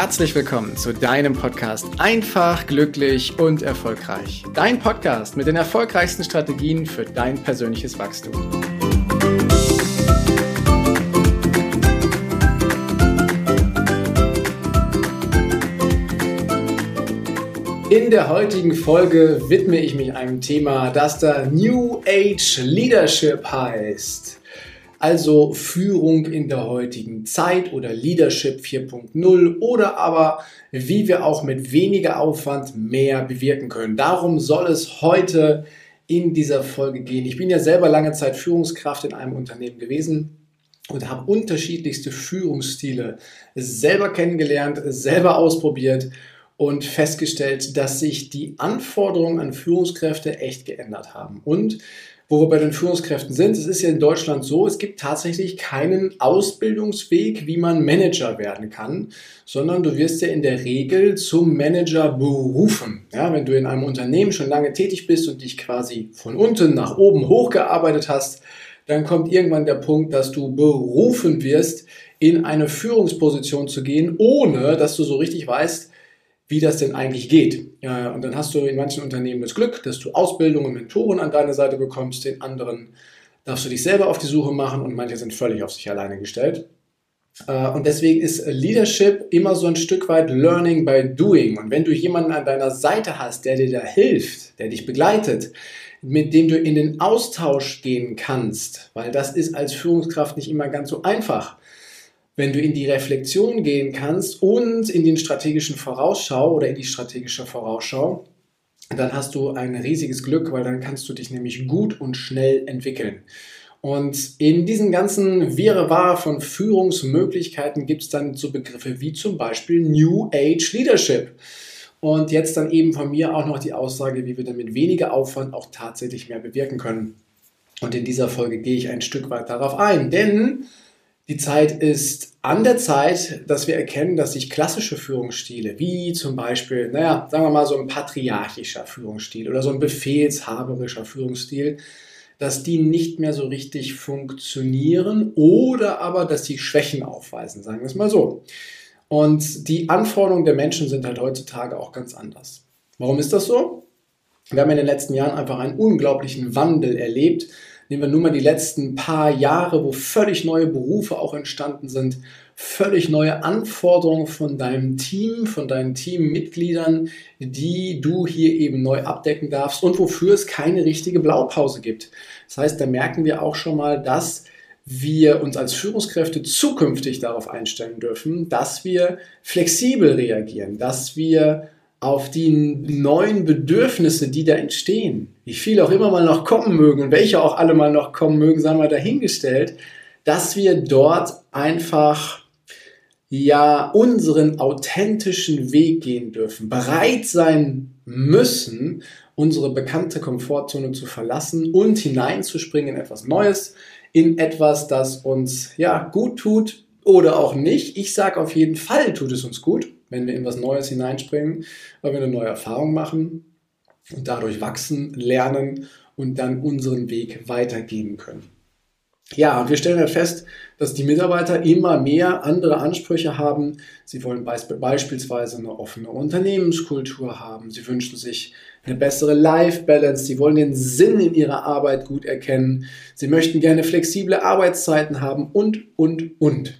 herzlich willkommen zu deinem Podcast Einfach, glücklich und erfolgreich. Dein Podcast mit den erfolgreichsten Strategien für dein persönliches Wachstum. In der heutigen Folge widme ich mich einem Thema, das da New Age Leadership heißt also Führung in der heutigen Zeit oder Leadership 4.0 oder aber wie wir auch mit weniger Aufwand mehr bewirken können. Darum soll es heute in dieser Folge gehen. Ich bin ja selber lange Zeit Führungskraft in einem Unternehmen gewesen und habe unterschiedlichste Führungsstile selber kennengelernt, selber ausprobiert und festgestellt, dass sich die Anforderungen an Führungskräfte echt geändert haben. Und wo wir bei den Führungskräften sind. Es ist ja in Deutschland so, es gibt tatsächlich keinen Ausbildungsweg, wie man Manager werden kann, sondern du wirst ja in der Regel zum Manager berufen. Ja, wenn du in einem Unternehmen schon lange tätig bist und dich quasi von unten nach oben hochgearbeitet hast, dann kommt irgendwann der Punkt, dass du berufen wirst, in eine Führungsposition zu gehen, ohne dass du so richtig weißt, wie das denn eigentlich geht. Und dann hast du in manchen Unternehmen das Glück, dass du Ausbildung und Mentoren an deine Seite bekommst, den anderen darfst du dich selber auf die Suche machen und manche sind völlig auf sich alleine gestellt. Äh, und deswegen ist Leadership immer so ein Stück weit Learning by Doing. Und wenn du jemanden an deiner Seite hast, der dir da hilft, der dich begleitet, mit dem du in den Austausch gehen kannst, weil das ist als Führungskraft nicht immer ganz so einfach, wenn du in die Reflexion gehen kannst und in den strategischen Vorausschau oder in die strategische Vorausschau, dann hast du ein riesiges Glück, weil dann kannst du dich nämlich gut und schnell entwickeln. Und in diesen ganzen Wirrwarr von Führungsmöglichkeiten gibt es dann so Begriffe wie zum Beispiel New Age Leadership. Und jetzt dann eben von mir auch noch die Aussage, wie wir dann mit weniger Aufwand auch tatsächlich mehr bewirken können. Und in dieser Folge gehe ich ein Stück weit darauf ein, denn die Zeit ist an der Zeit, dass wir erkennen, dass sich klassische Führungsstile, wie zum Beispiel, naja, sagen wir mal so ein patriarchischer Führungsstil oder so ein befehlshaberischer Führungsstil, dass die nicht mehr so richtig funktionieren oder aber, dass sie Schwächen aufweisen, sagen wir es mal so. Und die Anforderungen der Menschen sind halt heutzutage auch ganz anders. Warum ist das so? Wir haben in den letzten Jahren einfach einen unglaublichen Wandel erlebt Nehmen wir nur mal die letzten paar Jahre, wo völlig neue Berufe auch entstanden sind, völlig neue Anforderungen von deinem Team, von deinen Teammitgliedern, die du hier eben neu abdecken darfst und wofür es keine richtige Blaupause gibt. Das heißt, da merken wir auch schon mal, dass wir uns als Führungskräfte zukünftig darauf einstellen dürfen, dass wir flexibel reagieren, dass wir auf die neuen Bedürfnisse, die da entstehen, wie viele auch immer mal noch kommen mögen und welche auch alle mal noch kommen mögen, sagen wir dahingestellt, dass wir dort einfach ja unseren authentischen Weg gehen dürfen, bereit sein müssen, unsere bekannte Komfortzone zu verlassen und hineinzuspringen in etwas Neues, in etwas, das uns ja gut tut oder auch nicht. Ich sage auf jeden Fall tut es uns gut wenn wir in was Neues hineinspringen, weil wir eine neue Erfahrung machen und dadurch wachsen, lernen und dann unseren Weg weitergehen können. Ja, und wir stellen halt fest, dass die Mitarbeiter immer mehr andere Ansprüche haben. Sie wollen beispielsweise eine offene Unternehmenskultur haben. Sie wünschen sich eine bessere Life-Balance. Sie wollen den Sinn in ihrer Arbeit gut erkennen. Sie möchten gerne flexible Arbeitszeiten haben und, und, und.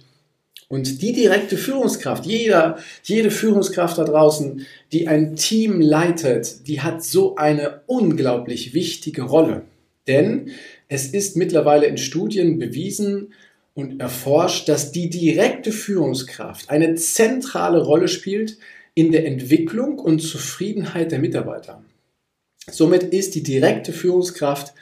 Und die direkte Führungskraft, jeder, jede Führungskraft da draußen, die ein Team leitet, die hat so eine unglaublich wichtige Rolle. Denn es ist mittlerweile in Studien bewiesen und erforscht, dass die direkte Führungskraft eine zentrale Rolle spielt in der Entwicklung und Zufriedenheit der Mitarbeiter. Somit ist die direkte Führungskraft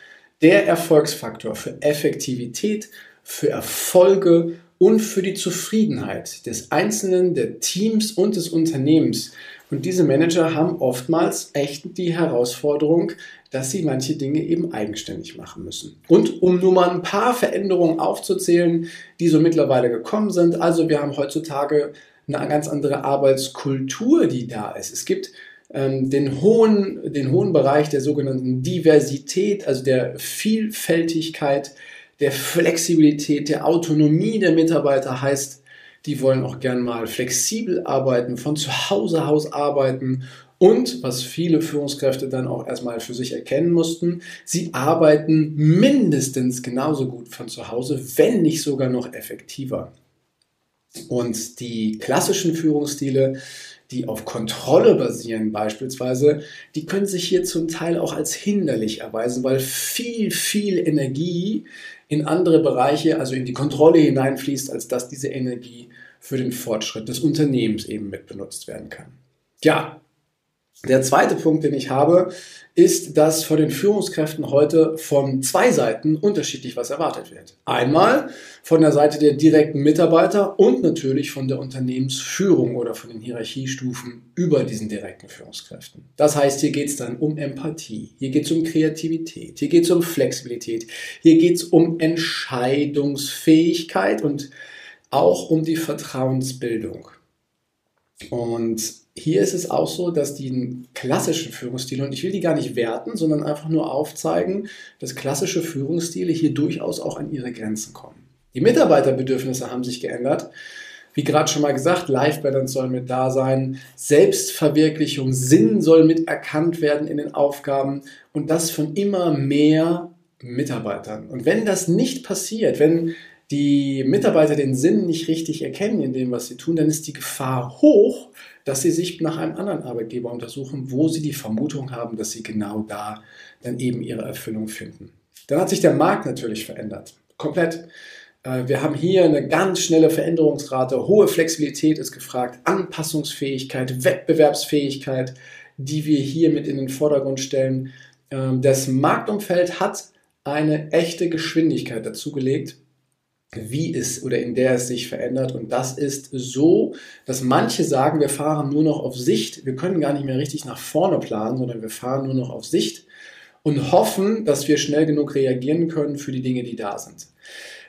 der Erfolgsfaktor für Effektivität, für Erfolge und für die Zufriedenheit des Einzelnen, der Teams und des Unternehmens. Und diese Manager haben oftmals echt die Herausforderung, dass sie manche Dinge eben eigenständig machen müssen. Und um nur mal ein paar Veränderungen aufzuzählen, die so mittlerweile gekommen sind. Also wir haben heutzutage eine ganz andere Arbeitskultur, die da ist. Es gibt ähm, den, hohen, den hohen Bereich der sogenannten Diversität, also der Vielfältigkeit der Flexibilität, der Autonomie der Mitarbeiter heißt, die wollen auch gern mal flexibel arbeiten, von zu Hause aus arbeiten und was viele Führungskräfte dann auch erstmal für sich erkennen mussten, sie arbeiten mindestens genauso gut von zu Hause, wenn nicht sogar noch effektiver. Und die klassischen Führungsstile, die auf Kontrolle basieren beispielsweise, die können sich hier zum Teil auch als hinderlich erweisen, weil viel, viel Energie in andere Bereiche, also in die Kontrolle hineinfließt, als dass diese Energie für den Fortschritt des Unternehmens eben mit benutzt werden kann. Ja, der zweite Punkt, den ich habe, ist, dass von den Führungskräften heute von zwei Seiten unterschiedlich was erwartet wird. Einmal von der Seite der direkten Mitarbeiter und natürlich von der Unternehmensführung oder von den Hierarchiestufen über diesen direkten Führungskräften. Das heißt, hier geht es dann um Empathie, hier geht es um Kreativität, hier geht es um Flexibilität, hier geht es um Entscheidungsfähigkeit und auch um die Vertrauensbildung. Und hier ist es auch so, dass die klassischen Führungsstile, und ich will die gar nicht werten, sondern einfach nur aufzeigen, dass klassische Führungsstile hier durchaus auch an ihre Grenzen kommen. Die Mitarbeiterbedürfnisse haben sich geändert. Wie gerade schon mal gesagt, Life Balance soll mit da sein, Selbstverwirklichung, Sinn soll mit erkannt werden in den Aufgaben und das von immer mehr Mitarbeitern. Und wenn das nicht passiert, wenn die Mitarbeiter den Sinn nicht richtig erkennen in dem, was sie tun, dann ist die Gefahr hoch, dass sie sich nach einem anderen Arbeitgeber untersuchen, wo sie die Vermutung haben, dass sie genau da dann eben ihre Erfüllung finden. Dann hat sich der Markt natürlich verändert. Komplett. Äh, wir haben hier eine ganz schnelle Veränderungsrate, hohe Flexibilität ist gefragt, Anpassungsfähigkeit, Wettbewerbsfähigkeit, die wir hier mit in den Vordergrund stellen. Ähm, das Marktumfeld hat eine echte Geschwindigkeit dazugelegt wie es oder in der es sich verändert. Und das ist so, dass manche sagen, wir fahren nur noch auf Sicht. Wir können gar nicht mehr richtig nach vorne planen, sondern wir fahren nur noch auf Sicht und hoffen, dass wir schnell genug reagieren können für die Dinge, die da sind.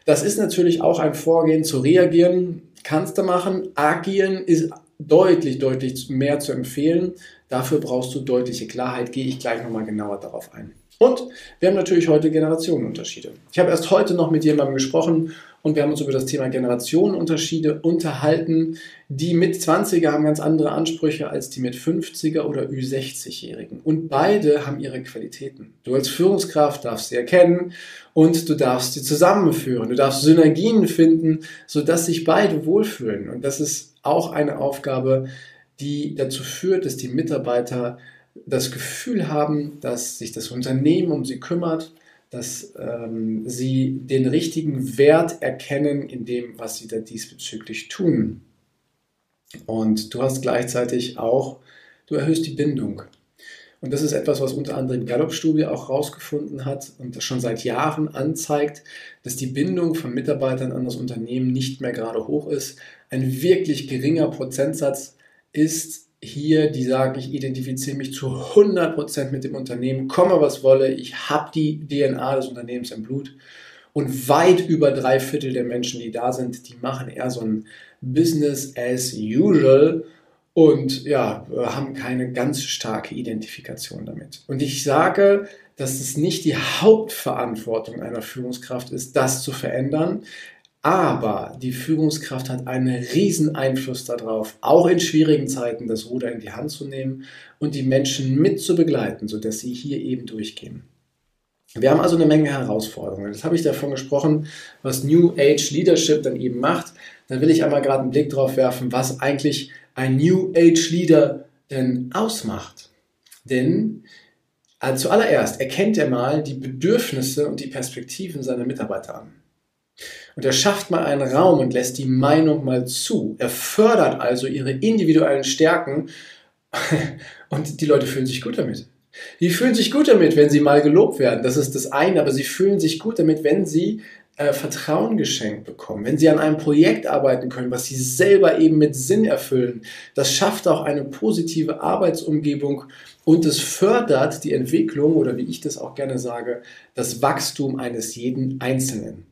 Das ist natürlich auch ein Vorgehen zu reagieren, kannst du machen. Agieren ist deutlich, deutlich mehr zu empfehlen. Dafür brauchst du deutliche Klarheit, gehe ich gleich nochmal genauer darauf ein. Und wir haben natürlich heute Generationenunterschiede. Ich habe erst heute noch mit jemandem gesprochen und wir haben uns über das Thema Generationenunterschiede unterhalten. Die mit 20er haben ganz andere Ansprüche als die mit 50er oder Ü60-Jährigen. Und beide haben ihre Qualitäten. Du als Führungskraft darfst sie erkennen und du darfst sie zusammenführen. Du darfst Synergien finden, sodass sich beide wohlfühlen. Und das ist auch eine Aufgabe, die dazu führt, dass die Mitarbeiter das Gefühl haben, dass sich das Unternehmen um sie kümmert, dass ähm, sie den richtigen Wert erkennen in dem, was sie da diesbezüglich tun. Und du hast gleichzeitig auch, du erhöhst die Bindung. Und das ist etwas, was unter anderem Gallup-Studie auch herausgefunden hat und das schon seit Jahren anzeigt, dass die Bindung von Mitarbeitern an das Unternehmen nicht mehr gerade hoch ist. Ein wirklich geringer Prozentsatz ist hier, die sagen, ich identifiziere mich zu 100% mit dem Unternehmen, komme was wolle, ich habe die DNA des Unternehmens im Blut. Und weit über drei Viertel der Menschen, die da sind, die machen eher so ein Business as usual und ja, haben keine ganz starke Identifikation damit. Und ich sage, dass es nicht die Hauptverantwortung einer Führungskraft ist, das zu verändern. Aber die Führungskraft hat einen riesen Einfluss darauf, auch in schwierigen Zeiten das Ruder in die Hand zu nehmen und die Menschen mit zu begleiten, sodass sie hier eben durchgehen. Wir haben also eine Menge Herausforderungen. Jetzt habe ich davon gesprochen, was New Age Leadership dann eben macht. Dann will ich einmal gerade einen Blick darauf werfen, was eigentlich ein New Age Leader denn ausmacht. Denn also zuallererst erkennt er mal die Bedürfnisse und die Perspektiven seiner Mitarbeiter an. Und er schafft mal einen Raum und lässt die Meinung mal zu. Er fördert also ihre individuellen Stärken und die Leute fühlen sich gut damit. Die fühlen sich gut damit, wenn sie mal gelobt werden. Das ist das eine, aber sie fühlen sich gut damit, wenn sie äh, Vertrauen geschenkt bekommen, wenn sie an einem Projekt arbeiten können, was sie selber eben mit Sinn erfüllen. Das schafft auch eine positive Arbeitsumgebung und es fördert die Entwicklung oder wie ich das auch gerne sage, das Wachstum eines jeden Einzelnen.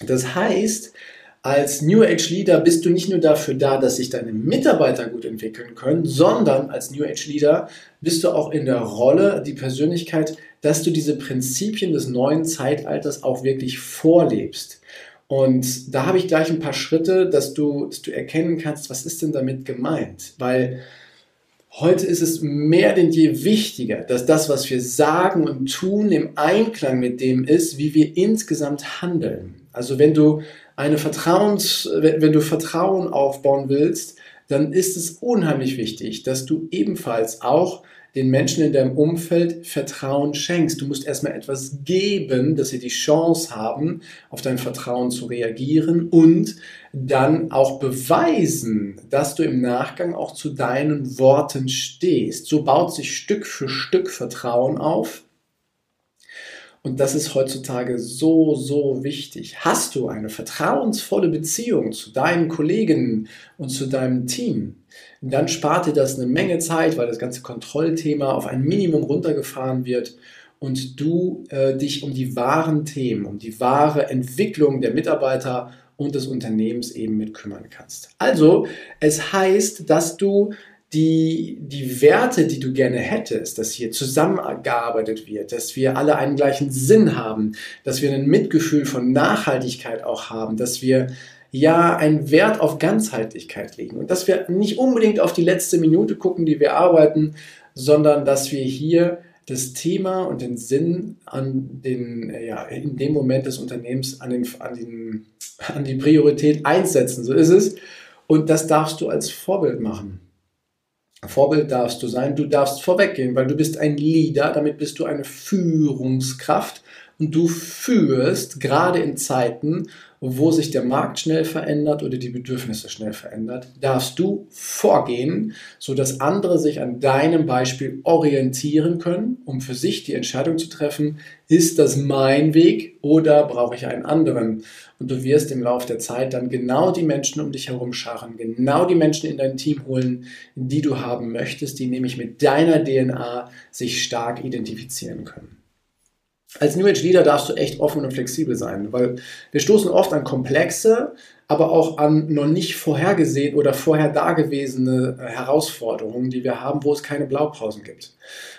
Das heißt, als New Age Leader bist du nicht nur dafür da, dass sich deine Mitarbeiter gut entwickeln können, sondern als New Age Leader bist du auch in der Rolle, die Persönlichkeit, dass du diese Prinzipien des neuen Zeitalters auch wirklich vorlebst. Und da habe ich gleich ein paar Schritte, dass du, dass du erkennen kannst, was ist denn damit gemeint? Weil heute ist es mehr denn je wichtiger, dass das, was wir sagen und tun, im Einklang mit dem ist, wie wir insgesamt handeln. Also wenn du eine Vertrauens, wenn du Vertrauen aufbauen willst, dann ist es unheimlich wichtig, dass du ebenfalls auch den Menschen in deinem Umfeld Vertrauen schenkst. Du musst erstmal etwas geben, dass sie die Chance haben, auf dein Vertrauen zu reagieren und dann auch beweisen, dass du im Nachgang auch zu deinen Worten stehst. So baut sich Stück für Stück Vertrauen auf. Und das ist heutzutage so, so wichtig. Hast du eine vertrauensvolle Beziehung zu deinen Kollegen und zu deinem Team, dann spart dir das eine Menge Zeit, weil das ganze Kontrollthema auf ein Minimum runtergefahren wird und du äh, dich um die wahren Themen, um die wahre Entwicklung der Mitarbeiter und des Unternehmens eben mit kümmern kannst. Also, es heißt, dass du die, die Werte, die du gerne hättest, dass hier zusammengearbeitet wird, dass wir alle einen gleichen Sinn haben, dass wir ein Mitgefühl von Nachhaltigkeit auch haben, dass wir ja einen Wert auf Ganzheitlichkeit legen und dass wir nicht unbedingt auf die letzte Minute gucken, die wir arbeiten, sondern dass wir hier das Thema und den Sinn an den, ja, in dem Moment des Unternehmens an, den, an, den, an die Priorität einsetzen. So ist es. Und das darfst du als Vorbild machen. Vorbild darfst du sein, du darfst vorweggehen, weil du bist ein Leader, damit bist du eine Führungskraft und du führst gerade in Zeiten, wo sich der Markt schnell verändert oder die Bedürfnisse schnell verändert, darfst du vorgehen, sodass andere sich an deinem Beispiel orientieren können, um für sich die Entscheidung zu treffen, ist das mein Weg oder brauche ich einen anderen? Und du wirst im Laufe der Zeit dann genau die Menschen um dich herum scharren, genau die Menschen in dein Team holen, die du haben möchtest, die nämlich mit deiner DNA sich stark identifizieren können als New Age Leader darfst du echt offen und flexibel sein, weil wir stoßen oft an komplexe, aber auch an noch nicht vorhergesehen oder vorher dagewesene äh, Herausforderungen, die wir haben, wo es keine Blaupausen gibt.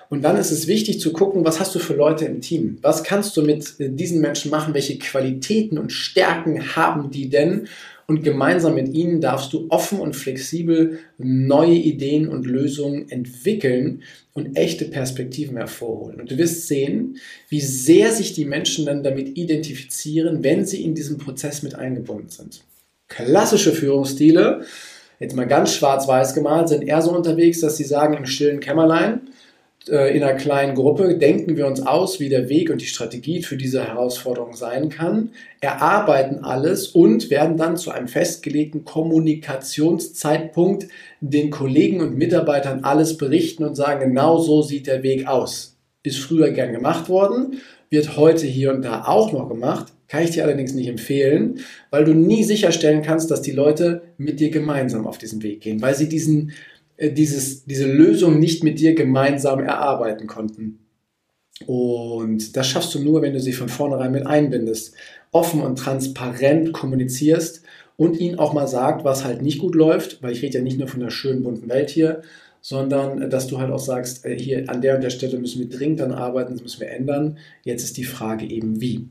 Und dann ist es wichtig zu gucken, was hast du für Leute im Team? Was kannst du mit äh, diesen Menschen machen? Welche Qualitäten und Stärken haben die denn? Und gemeinsam mit ihnen darfst du offen und flexibel neue Ideen und Lösungen entwickeln und echte Perspektiven hervorholen. Und du wirst sehen, wie sehr sich die Menschen dann damit identifizieren, wenn sie in diesem Prozess mit eingebunden sind. Klassische Führungsstile, jetzt mal ganz schwarz-weiß gemalt, sind eher so unterwegs, dass sie sagen im stillen Kämmerlein, in einer kleinen Gruppe denken wir uns aus, wie der Weg und die Strategie für diese Herausforderung sein kann, erarbeiten alles und werden dann zu einem festgelegten Kommunikationszeitpunkt den Kollegen und Mitarbeitern alles berichten und sagen, genau so sieht der Weg aus. Ist früher gern gemacht worden, wird heute hier und da auch noch gemacht, kann ich dir allerdings nicht empfehlen, weil du nie sicherstellen kannst, dass die Leute mit dir gemeinsam auf diesen Weg gehen, weil sie diesen äh, dieses, diese Lösung nicht mit dir gemeinsam erarbeiten konnten. Und das schaffst du nur, wenn du sie von vornherein mit einbindest, offen und transparent kommunizierst und ihnen auch mal sagt, was halt nicht gut läuft, weil ich rede ja nicht nur von der schönen bunten Welt hier, sondern äh, dass du halt auch sagst, äh, hier an der und der Stelle müssen wir dringend dann arbeiten, das müssen wir ändern. Jetzt ist die Frage eben wie.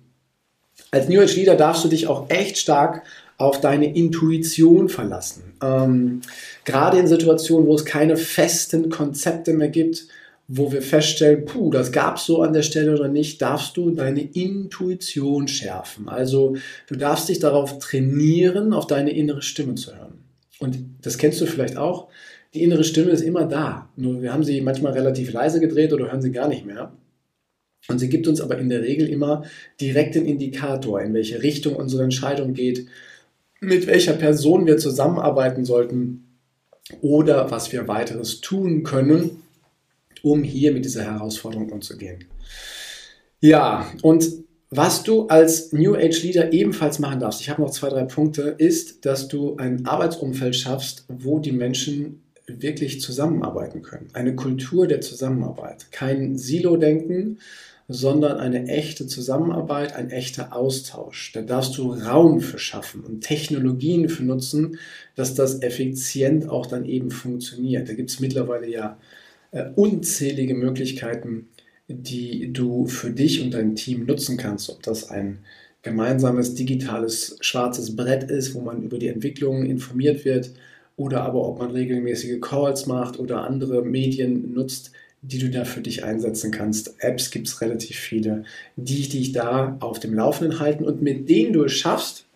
Als New Age Leader darfst du dich auch echt stark auf deine Intuition verlassen. Ähm, gerade in Situationen, wo es keine festen Konzepte mehr gibt, wo wir feststellen, puh, das gab es so an der Stelle oder nicht, darfst du deine Intuition schärfen. Also du darfst dich darauf trainieren, auf deine innere Stimme zu hören. Und das kennst du vielleicht auch. Die innere Stimme ist immer da. Nur wir haben sie manchmal relativ leise gedreht oder hören sie gar nicht mehr. Und sie gibt uns aber in der Regel immer direkt den Indikator, in welche Richtung unsere Entscheidung geht, mit welcher Person wir zusammenarbeiten sollten oder was wir weiteres tun können, um hier mit dieser Herausforderung umzugehen. Ja, und was du als New Age Leader ebenfalls machen darfst, ich habe noch zwei, drei Punkte, ist, dass du ein Arbeitsumfeld schaffst, wo die Menschen wirklich zusammenarbeiten können. Eine Kultur der Zusammenarbeit. Kein Silo-Denken, sondern eine echte Zusammenarbeit, ein echter Austausch. Da darfst du Raum für schaffen und Technologien für nutzen, dass das effizient auch dann eben funktioniert. Da gibt es mittlerweile ja äh, unzählige Möglichkeiten, die du für dich und dein Team nutzen kannst, ob das ein gemeinsames digitales schwarzes Brett ist, wo man über die Entwicklungen informiert wird oder aber ob man regelmäßige Calls macht oder andere Medien nutzt, die du da für dich einsetzen kannst. Apps gibt es relativ viele, die dich da auf dem Laufenden halten und mit denen du es schaffst,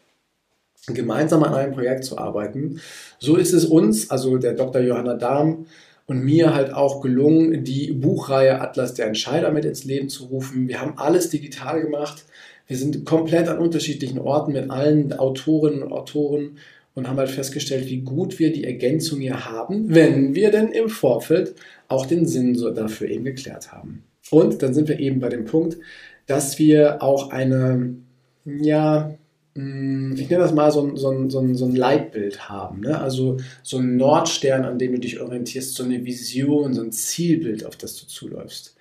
gemeinsam an einem Projekt zu arbeiten. So ist es uns, also der Dr. Johanna Dahm und mir halt auch gelungen, die Buchreihe Atlas der Entscheider mit ins Leben zu rufen. Wir haben alles digital gemacht. Wir sind komplett an unterschiedlichen Orten mit allen Autorinnen und Autoren und haben halt festgestellt, wie gut wir die Ergänzung hier haben, wenn wir denn im Vorfeld auch den Sinn dafür eben geklärt haben. Und dann sind wir eben bei dem Punkt, dass wir auch eine, ja, hm, ich nenne das mal so ein, so so so ein Leitbild haben. Ne? Also so ein Nordstern, an dem du dich orientierst, so eine Vision, so ein Zielbild, auf das du zuläufst.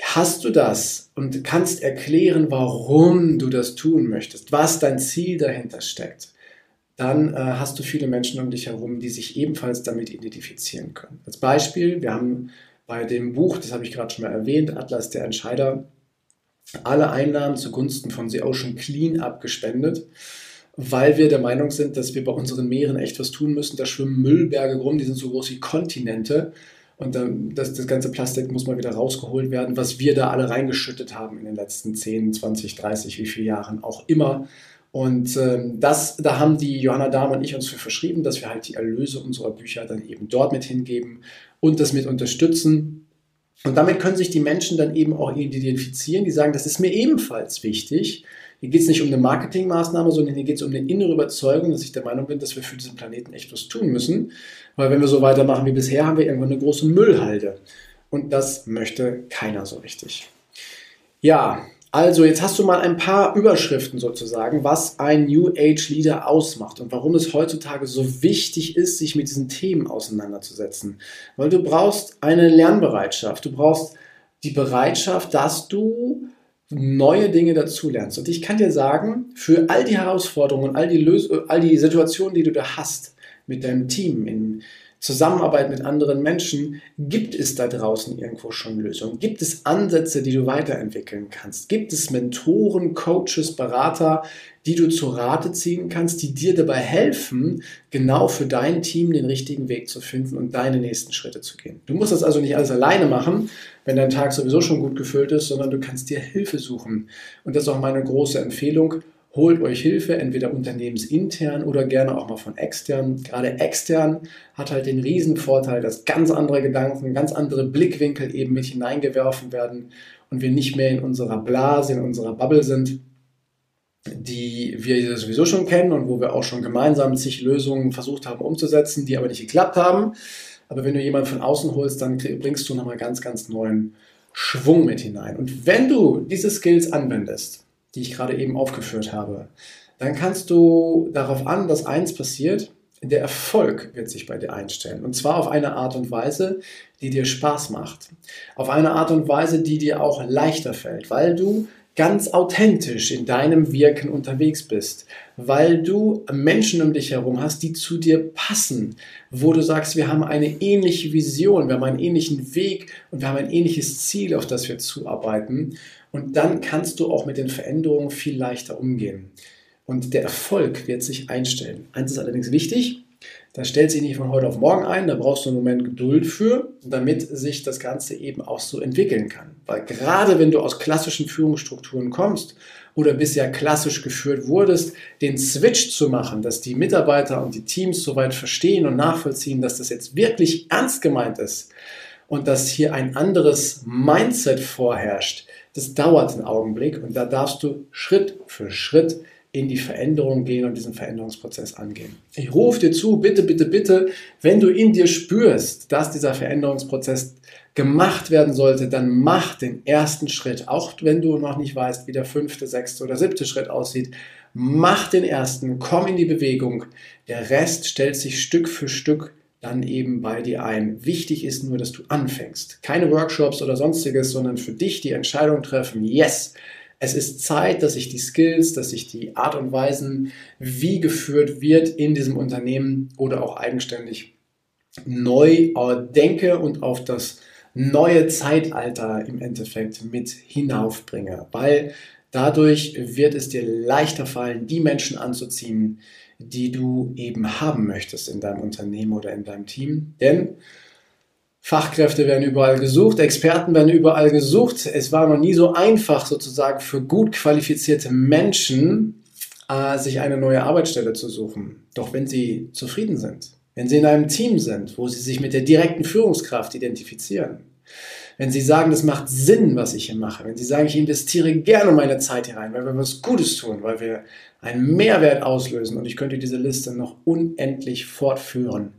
Hast du das und kannst erklären, warum du das tun möchtest, was dein Ziel dahinter steckt, dann äh, hast du viele Menschen um dich herum, die sich ebenfalls damit identifizieren können. Als Beispiel, wir haben bei dem Buch, das habe ich gerade schon mal erwähnt, Atlas der Entscheider, alle Einnahmen zugunsten von The Ocean Clean abgespendet, weil wir der Meinung sind, dass wir bei unseren Meeren echt was tun müssen. Da schwimmen Müllberge rum, die sind so groß wie Kontinente. Und das, das ganze Plastik muss mal wieder rausgeholt werden, was wir da alle reingeschüttet haben in den letzten 10, 20, 30, wie viele Jahren auch immer. Und ähm, das, da haben die Johanna Dahm und ich uns für verschrieben, dass wir halt die Erlöse unserer Bücher dann eben dort mit hingeben und das mit unterstützen. Und damit können sich die Menschen dann eben auch identifizieren, die sagen, das ist mir ebenfalls wichtig. Hier geht es nicht um eine Marketingmaßnahme, sondern hier geht es um eine innere Überzeugung, dass ich der Meinung bin, dass wir für diesen Planeten echt was tun müssen. Weil wenn wir so weitermachen wie bisher, haben wir irgendwann eine große Müllhalde. Und das möchte keiner so richtig. Ja, also, jetzt hast du mal ein paar Überschriften sozusagen, was ein New Age Leader ausmacht und warum es heutzutage so wichtig ist, sich mit diesen Themen auseinanderzusetzen. Weil du brauchst eine Lernbereitschaft, du brauchst die Bereitschaft, dass du neue Dinge dazulernst. Und ich kann dir sagen, für all die Herausforderungen, all die, Lös all die Situationen, die du da hast mit deinem Team, in, Zusammenarbeit mit anderen Menschen, gibt es da draußen irgendwo schon Lösungen? Gibt es Ansätze, die du weiterentwickeln kannst? Gibt es Mentoren, Coaches, Berater, die du zu Rate ziehen kannst, die dir dabei helfen, genau für dein Team den richtigen Weg zu finden und deine nächsten Schritte zu gehen? Du musst das also nicht alles alleine machen, wenn dein Tag sowieso schon gut gefüllt ist, sondern du kannst dir Hilfe suchen. Und das ist auch meine große Empfehlung holt euch Hilfe, entweder unternehmensintern oder gerne auch mal von extern. Gerade extern hat halt den riesen Vorteil, dass ganz andere Gedanken, ganz andere Blickwinkel eben mit hineingeworfen werden und wir nicht mehr in unserer Blase, in unserer Bubble sind, die wir sowieso schon kennen und wo wir auch schon gemeinsam zig Lösungen versucht haben umzusetzen, die aber nicht geklappt haben. Aber wenn du jemanden von außen holst, dann bringst du nochmal ganz, ganz neuen Schwung mit hinein. Und wenn du diese Skills anwendest, die ich gerade eben aufgeführt habe, dann kannst du darauf an, dass eins passiert, der Erfolg wird sich bei dir einstellen. Und zwar auf eine Art und Weise, die dir Spaß macht. Auf eine Art und Weise, die dir auch leichter fällt, weil du ganz authentisch in deinem Wirken unterwegs bist, weil du Menschen um dich herum hast, die zu dir passen, wo du sagst, wir haben eine ähnliche Vision, wir haben einen ähnlichen Weg und wir haben ein ähnliches Ziel, auf das wir zuarbeiten. Und dann kannst du auch mit den Veränderungen viel leichter umgehen. Und der Erfolg wird sich einstellen. Eins ist allerdings wichtig, das stellt sich nicht von heute auf morgen ein, da brauchst du einen Moment Geduld für, damit sich das Ganze eben auch so entwickeln kann. Weil gerade wenn du aus klassischen Führungsstrukturen kommst oder bisher klassisch geführt wurdest, den Switch zu machen, dass die Mitarbeiter und die Teams soweit verstehen und nachvollziehen, dass das jetzt wirklich ernst gemeint ist und dass hier ein anderes Mindset vorherrscht, das dauert einen Augenblick und da darfst du Schritt für Schritt in die Veränderung gehen und diesen Veränderungsprozess angehen. Ich rufe dir zu, bitte, bitte, bitte, wenn du in dir spürst, dass dieser Veränderungsprozess gemacht werden sollte, dann mach den ersten Schritt. Auch wenn du noch nicht weißt, wie der fünfte, sechste oder siebte Schritt aussieht, mach den ersten, komm in die Bewegung. Der Rest stellt sich Stück für Stück dann eben bei dir ein. Wichtig ist nur, dass du anfängst. Keine Workshops oder sonstiges, sondern für dich die Entscheidung treffen, yes, es ist Zeit, dass ich die Skills, dass ich die Art und Weisen, wie geführt wird in diesem Unternehmen oder auch eigenständig neu denke und auf das neue Zeitalter im Endeffekt mit hinaufbringe. Weil Dadurch wird es dir leichter fallen, die Menschen anzuziehen, die du eben haben möchtest in deinem Unternehmen oder in deinem Team. Denn Fachkräfte werden überall gesucht, Experten werden überall gesucht. Es war noch nie so einfach sozusagen für gut qualifizierte Menschen, äh, sich eine neue Arbeitsstelle zu suchen. Doch wenn sie zufrieden sind, wenn sie in einem Team sind, wo sie sich mit der direkten Führungskraft identifizieren, wenn sie sagen, das macht Sinn, was ich hier mache, wenn sie sagen, ich investiere gerne meine Zeit hier rein, weil wir was Gutes tun, weil wir einen Mehrwert auslösen und ich könnte diese Liste noch unendlich fortführen,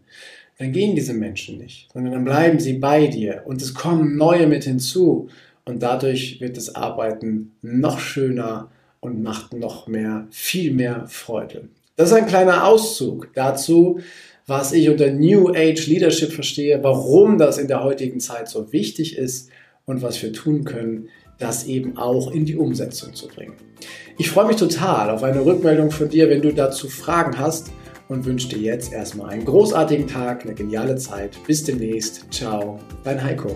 dann gehen diese Menschen nicht, sondern dann bleiben sie bei dir und es kommen neue mit hinzu und dadurch wird das Arbeiten noch schöner und macht noch mehr, viel mehr Freude. Das ist ein kleiner Auszug dazu, was ich unter New Age Leadership verstehe, warum das in der heutigen Zeit so wichtig ist und was wir tun können, das eben auch in die Umsetzung zu bringen. Ich freue mich total auf eine Rückmeldung von dir, wenn du dazu Fragen hast und wünsche dir jetzt erstmal einen großartigen Tag, eine geniale Zeit. Bis demnächst. Ciao, dein Heiko.